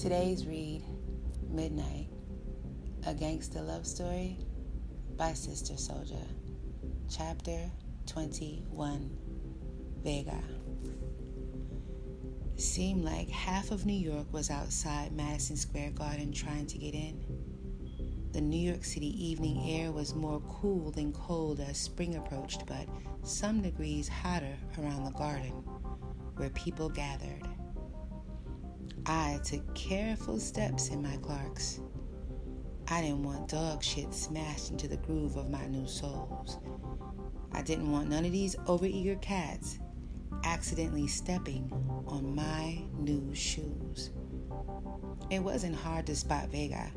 Today's read, Midnight, a gangster love story by Sister Souljah, chapter 21, Vega. Seemed like half of New York was outside Madison Square Garden trying to get in. The New York City evening air was more cool than cold as spring approached, but some degrees hotter around the garden where people gathered. I took careful steps in my Clarks. I didn't want dog shit smashed into the groove of my new soles. I didn't want none of these overeager cats accidentally stepping on my new shoes. It wasn't hard to spot Vega.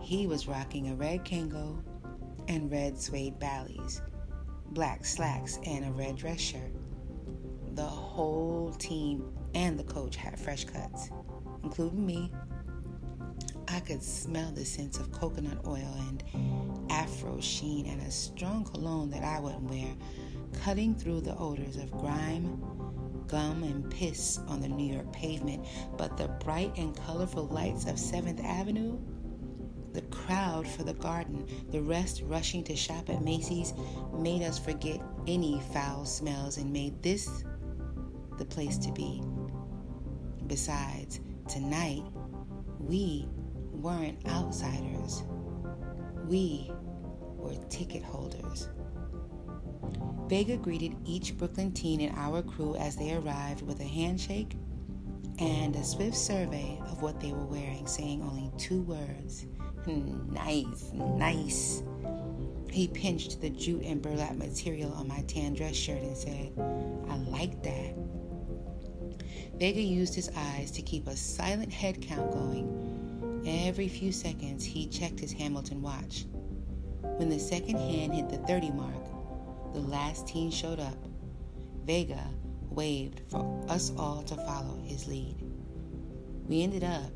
He was rocking a red Kangol and red suede Bally's, black slacks, and a red dress shirt. The whole team and the coach had fresh cuts, including me. I could smell the scents of coconut oil and afro sheen and a strong cologne that I wouldn't wear, cutting through the odors of grime, gum, and piss on the New York pavement. But the bright and colorful lights of 7th Avenue the crowd for the garden, the rest rushing to shop at Macy's, made us forget any foul smells and made this the place to be. Besides, tonight, we weren't outsiders, we were ticket holders. Vega greeted each Brooklyn teen in our crew as they arrived with a handshake and a swift survey of what they were wearing, saying only two words hmm, Nice, nice. He pinched the jute and burlap material on my tan dress shirt and said, I like that. Vega used his eyes to keep a silent head count going. Every few seconds, he checked his Hamilton watch. When the second hand hit the 30 mark, the last teen showed up. Vega waved for us all to follow his lead. We ended up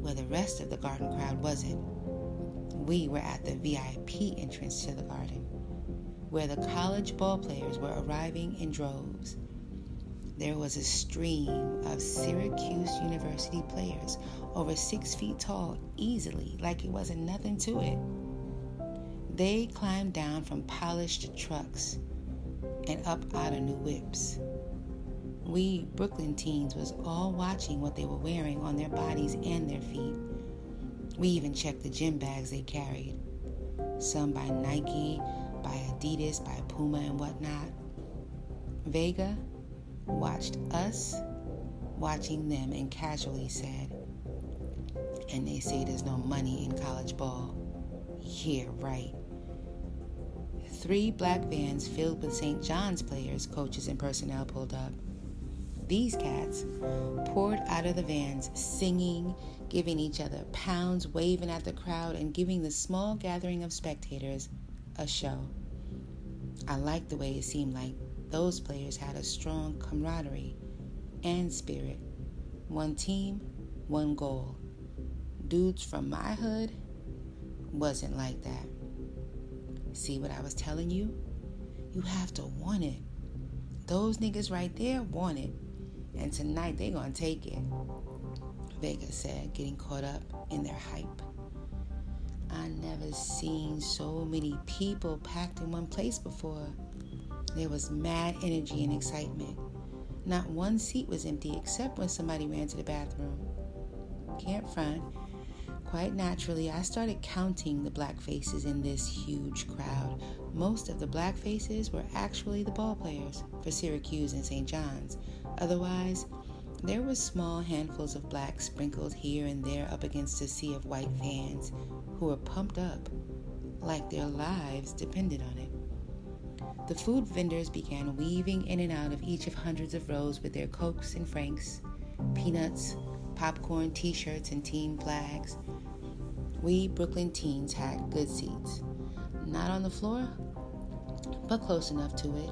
where the rest of the garden crowd wasn't. We were at the VIP entrance to the garden, where the college ball players were arriving in droves. There was a stream of Syracuse University players, over six feet tall, easily, like it wasn't nothing to it. They climbed down from polished trucks and up out of new whips. We Brooklyn teens was all watching what they were wearing on their bodies and their feet. We even checked the gym bags they carried. Some by Nike, by Adidas, by Puma, and whatnot. Vega watched us watching them and casually said, and they say there's no money in college ball. Yeah, right. Three black vans filled with St. John's players, coaches, and personnel pulled up. These cats poured out of the vans, singing, giving each other pounds, waving at the crowd, and giving the small gathering of spectators a show. I liked the way it seemed like those players had a strong camaraderie and spirit. One team, one goal. Dudes from my hood wasn't like that. See what I was telling you? You have to want it. Those niggas right there want it. And tonight they're going to take it. Vega said, getting caught up in their hype. I never seen so many people packed in one place before. There was mad energy and excitement. Not one seat was empty except when somebody ran to the bathroom. Can't front. Quite naturally, I started counting the black faces in this huge crowd. Most of the black faces were actually the ball players for Syracuse and St. John's. Otherwise, there were small handfuls of blacks sprinkled here and there up against a sea of white fans who were pumped up like their lives depended on it. The food vendors began weaving in and out of each of hundreds of rows with their cokes and franks, peanuts, popcorn, t shirts, and team flags. We Brooklyn teens had good seats. Not on the floor, but close enough to it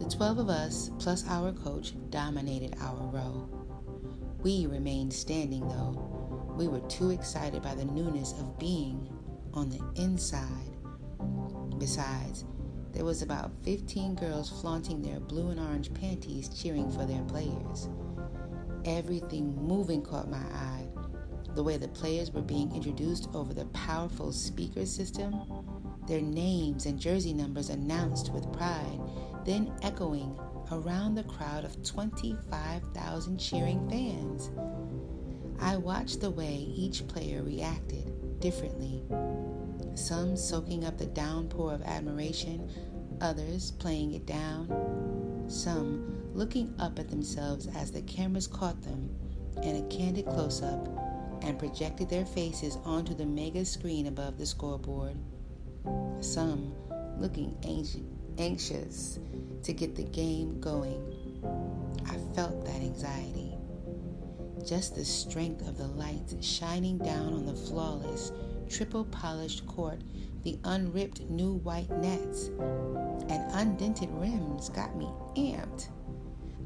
the 12 of us, plus our coach, dominated our row. We remained standing though. We were too excited by the newness of being on the inside. Besides, there was about 15 girls flaunting their blue and orange panties cheering for their players. Everything moving caught my eye. the way the players were being introduced over the powerful speaker system, their names and jersey numbers announced with pride, then echoing around the crowd of 25,000 cheering fans. I watched the way each player reacted differently, some soaking up the downpour of admiration, others playing it down, some looking up at themselves as the cameras caught them in a candid close up and projected their faces onto the mega screen above the scoreboard. Some looking anxious to get the game going. I felt that anxiety. Just the strength of the lights shining down on the flawless, triple polished court, the unripped new white nets, and undented rims got me amped.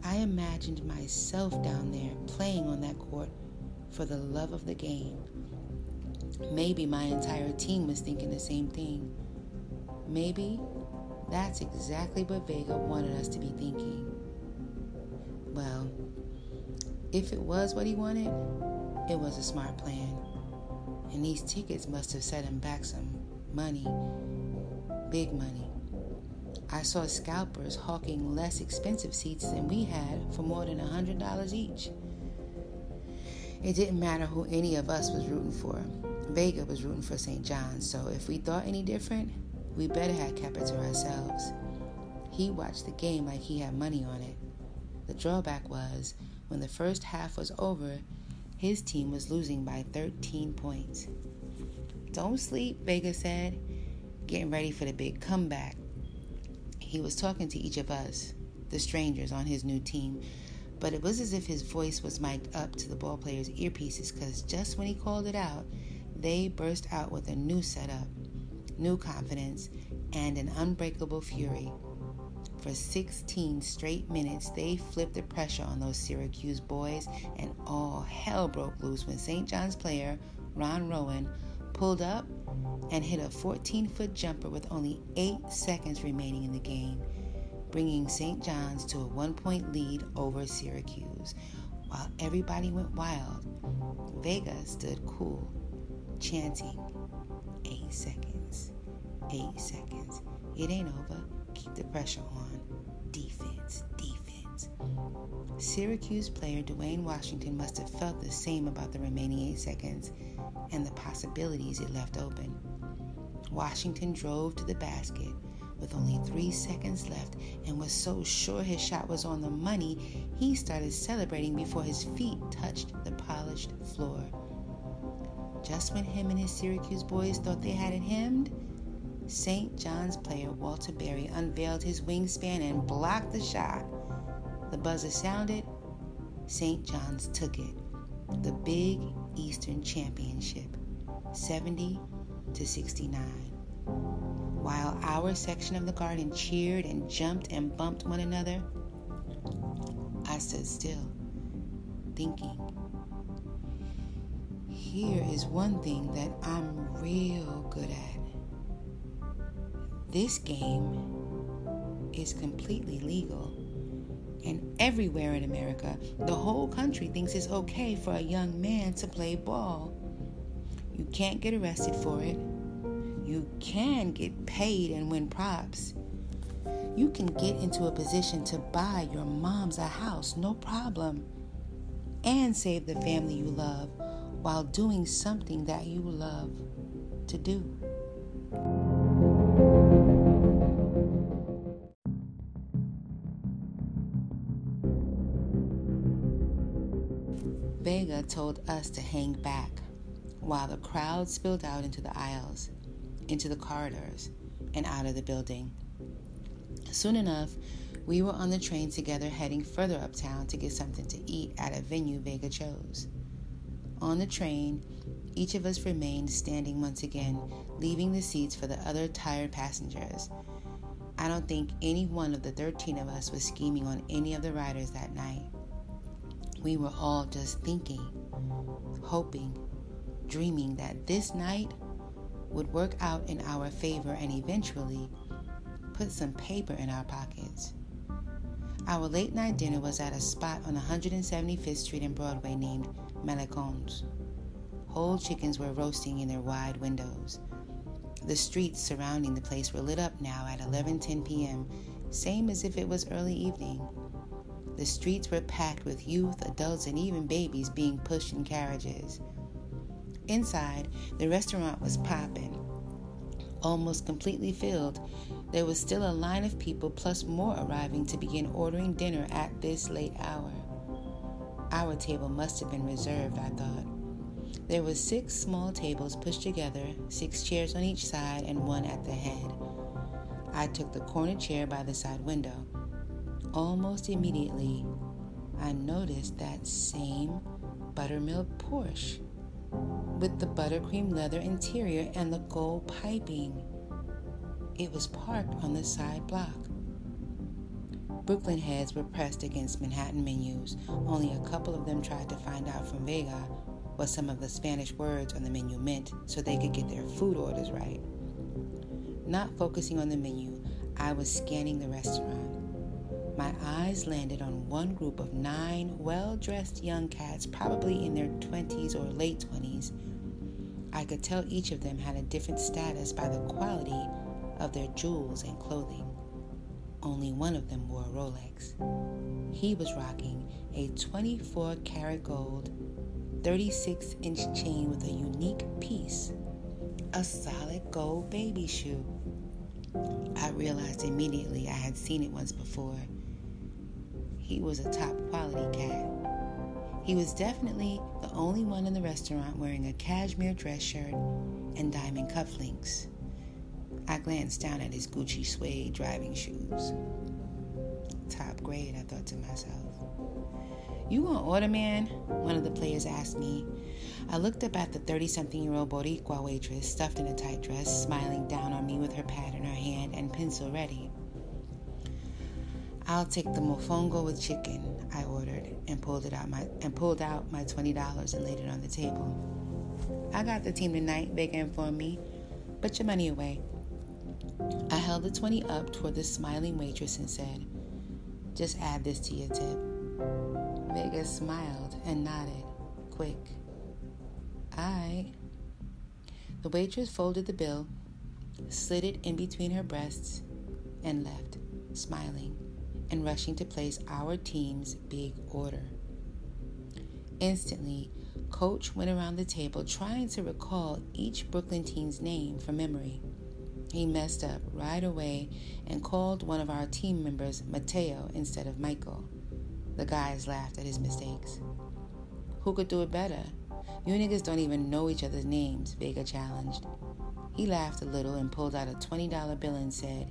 I imagined myself down there playing on that court for the love of the game. Maybe my entire team was thinking the same thing. Maybe that's exactly what Vega wanted us to be thinking. Well, if it was what he wanted, it was a smart plan. And these tickets must have set him back some money, big money. I saw scalpers hawking less expensive seats than we had for more than $100 each. It didn't matter who any of us was rooting for. Vega was rooting for St. John, so if we thought any different, we better have kept it to ourselves. He watched the game like he had money on it. The drawback was, when the first half was over, his team was losing by 13 points. Don't sleep, Vega said, getting ready for the big comeback. He was talking to each of us, the strangers on his new team, but it was as if his voice was mic'd up to the ball players' earpieces because just when he called it out, they burst out with a new setup new confidence, and an unbreakable fury. For 16 straight minutes, they flipped the pressure on those Syracuse boys, and all hell broke loose when St. John's player, Ron Rowan, pulled up and hit a 14 foot jumper with only 8 seconds remaining in the game, bringing St. John's to a one point lead over Syracuse. While everybody went wild, Vega stood cool, chanting, 8 seconds eight seconds. It ain't over. Keep the pressure on. Defense, defense. Syracuse player Dwayne Washington must have felt the same about the remaining eight seconds and the possibilities it left open. Washington drove to the basket with only three seconds left and was so sure his shot was on the money, he started celebrating before his feet touched the polished floor. Just when him and his Syracuse boys thought they had it hemmed, St. John's player Walter Berry unveiled his wingspan and blocked the shot. The buzzer sounded. St. John's took it. The Big Eastern Championship, 70 to 69. While our section of the garden cheered and jumped and bumped one another, I stood still, thinking. Here is one thing that I'm real good at. This game is completely legal. And everywhere in America, the whole country thinks it's okay for a young man to play ball. You can't get arrested for it. You can get paid and win props. You can get into a position to buy your mom's a house, no problem, and save the family you love while doing something that you love to do. Vega told us to hang back while the crowd spilled out into the aisles, into the corridors, and out of the building. Soon enough, we were on the train together heading further uptown to get something to eat at a venue Vega chose. On the train, each of us remained standing once again, leaving the seats for the other tired passengers. I don't think any one of the 13 of us was scheming on any of the riders that night. We were all just thinking, hoping, dreaming that this night would work out in our favor and eventually put some paper in our pockets. Our late night dinner was at a spot on 175th Street and Broadway named Malecons. Whole chickens were roasting in their wide windows. The streets surrounding the place were lit up now at 11:10 p.m., same as if it was early evening. The streets were packed with youth, adults, and even babies being pushed in carriages. Inside, the restaurant was popping, almost completely filled. There was still a line of people, plus more arriving to begin ordering dinner at this late hour. Our table must have been reserved, I thought. There were six small tables pushed together, six chairs on each side, and one at the head. I took the corner chair by the side window. Almost immediately, I noticed that same buttermilk Porsche with the buttercream leather interior and the gold piping. It was parked on the side block. Brooklyn heads were pressed against Manhattan menus. Only a couple of them tried to find out from Vega what some of the Spanish words on the menu meant so they could get their food orders right. Not focusing on the menu, I was scanning the restaurant. My eyes landed on one group of nine well dressed young cats, probably in their 20s or late 20s. I could tell each of them had a different status by the quality of their jewels and clothing. Only one of them wore a Rolex. He was rocking a 24 karat gold 36 inch chain with a unique piece, a solid gold baby shoe. I realized immediately I had seen it once before. He was a top quality cat. He was definitely the only one in the restaurant wearing a cashmere dress shirt and diamond cufflinks. I glanced down at his Gucci suede driving shoes. Top grade, I thought to myself. You gonna order, man? One of the players asked me. I looked up at the 30 something year old Boricua waitress, stuffed in a tight dress, smiling down on me with her pad in her hand and pencil ready. I'll take the mofongo with chicken, I ordered, and pulled it out my and pulled out my twenty dollars and laid it on the table. I got the team tonight, Vega informed me. Put your money away. I held the twenty up toward the smiling waitress and said, Just add this to your tip. Vega smiled and nodded, quick. I. The waitress folded the bill, slid it in between her breasts, and left, smiling and rushing to place our team's big order. Instantly, Coach went around the table trying to recall each Brooklyn team's name from memory. He messed up right away and called one of our team members Mateo instead of Michael. The guys laughed at his mistakes. Who could do it better? You niggas don't even know each other's names, Vega challenged. He laughed a little and pulled out a $20 bill and said,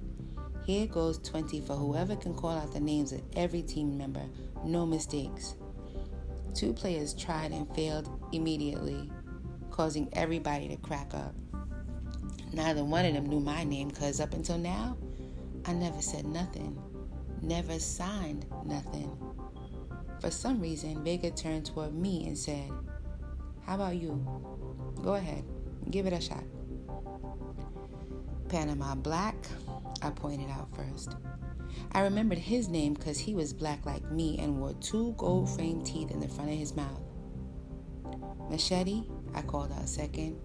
Here goes 20 for whoever can call out the names of every team member. No mistakes. Two players tried and failed immediately, causing everybody to crack up. Neither one of them knew my name because up until now, I never said nothing, never signed nothing. For some reason, Vega turned toward me and said, How about you? Go ahead, give it a shot. Panama Black, I pointed out first. I remembered his name because he was black like me and wore two gold framed teeth in the front of his mouth. Machete, I called out second,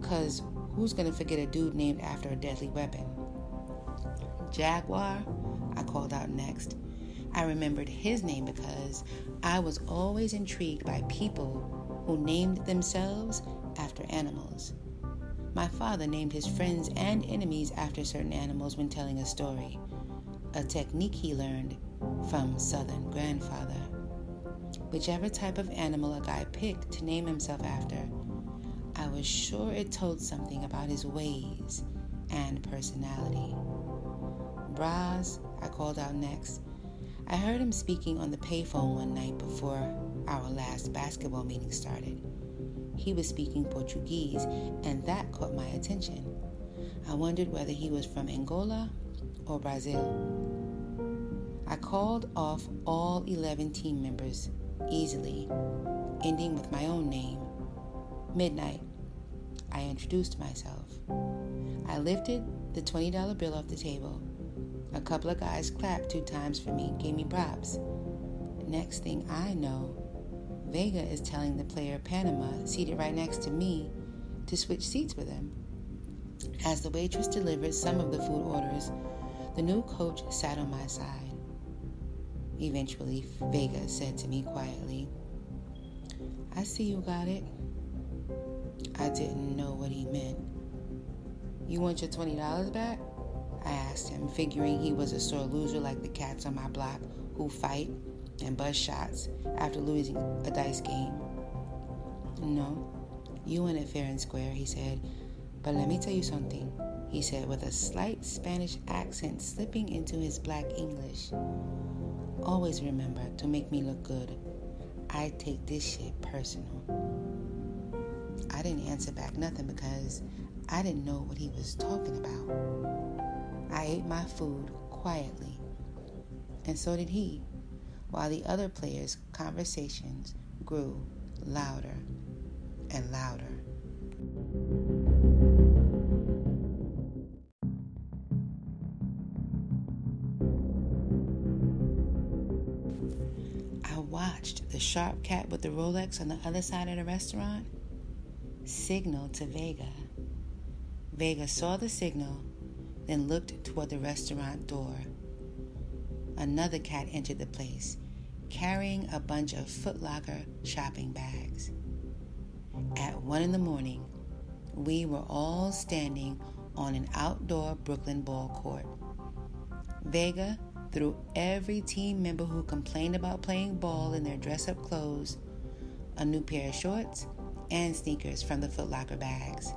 because who's going to forget a dude named after a deadly weapon? Jaguar, I called out next. I remembered his name because I was always intrigued by people who named themselves after animals. My father named his friends and enemies after certain animals when telling a story, a technique he learned from Southern grandfather. Whichever type of animal a guy picked to name himself after, I was sure it told something about his ways and personality. Braz, I called out next, I heard him speaking on the payphone one night before our last basketball meeting started. He was speaking Portuguese, and that caught my attention. I wondered whether he was from Angola or Brazil. I called off all 11 team members easily, ending with my own name. Midnight. I introduced myself. I lifted the $20 bill off the table a couple of guys clapped two times for me, gave me props. Next thing I know, Vega is telling the player Panama, seated right next to me, to switch seats with him. As the waitress delivered some of the food orders, the new coach sat on my side. Eventually, Vega said to me quietly, I see you got it. I didn't know what he meant. You want your $20 back? I asked him, figuring he was a sore loser like the cats on my block who fight and bust shots after losing a dice game. No, you win it fair and square, he said. But let me tell you something, he said with a slight Spanish accent slipping into his black English. Always remember to make me look good. I take this shit personal. I didn't answer back nothing because I didn't know what he was talking about. I ate my food quietly, and so did he, while the other players' conversations grew louder and louder. I watched the sharp cat with the Rolex on the other side of the restaurant signal to Vega. Vega saw the signal, then looked toward the restaurant door. Another cat entered the place, carrying a bunch of Footlocker shopping bags. At one in the morning, we were all standing on an outdoor Brooklyn ball court. Vega threw every team member who complained about playing ball in their dress up clothes a new pair of shorts and sneakers from the Footlocker bags.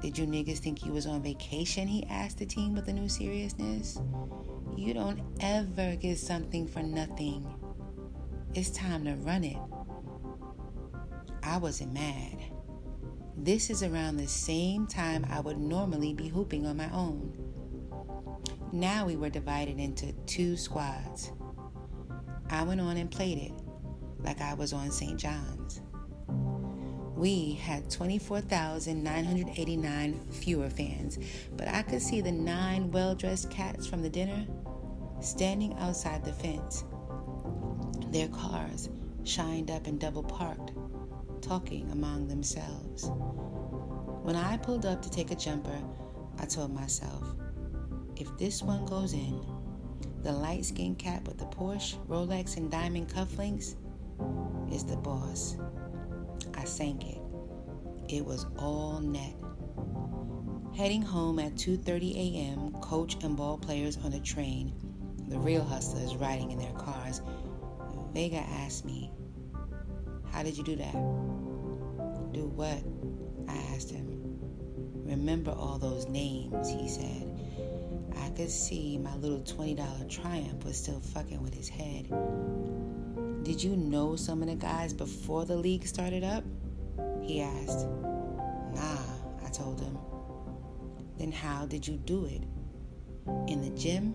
Did you niggas think you was on vacation? He asked the team with a new seriousness. You don't ever get something for nothing. It's time to run it. I wasn't mad. This is around the same time I would normally be hooping on my own. Now we were divided into two squads. I went on and played it like I was on St. John's. We had 24,989 fewer fans, but I could see the nine well dressed cats from the dinner standing outside the fence. Their cars shined up and double parked talking among themselves. When I pulled up to take a jumper, I told myself, if this one goes in, the light skinned cat with the Porsche, Rolex, and diamond cufflinks is the boss. I sank it. It was all net. Heading home at 2:30 a.m., coach and ball players on the train, the real hustlers riding in their cars. Vega asked me, how did you do that? Do what? I asked him. Remember all those names, he said. I could see my little $20 triumph was still fucking with his head. Did you know some of the guys before the league started up? He asked. Nah, I told him. Then how did you do it? In the gym,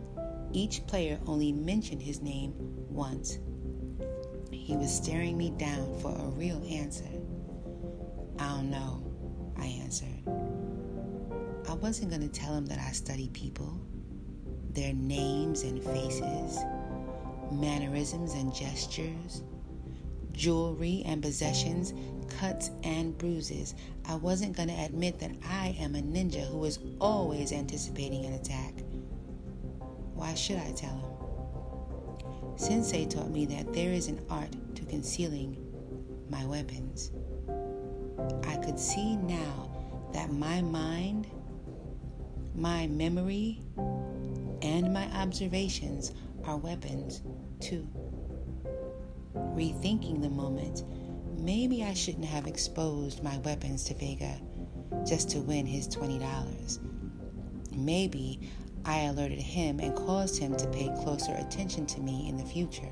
each player only mentioned his name once. He was staring me down for a real answer. I don't know, I answered. I wasn't going to tell him that I study people, their names and faces, mannerisms and gestures, jewelry and possessions, cuts and bruises. I wasn't going to admit that I am a ninja who is always anticipating an attack. Why should I tell him? Sensei taught me that there is an art to concealing my weapons. I could see now that my mind, my memory, and my observations are weapons too. Rethinking the moment, maybe I shouldn't have exposed my weapons to Vega just to win his $20. Maybe I alerted him and caused him to pay closer attention to me in the future.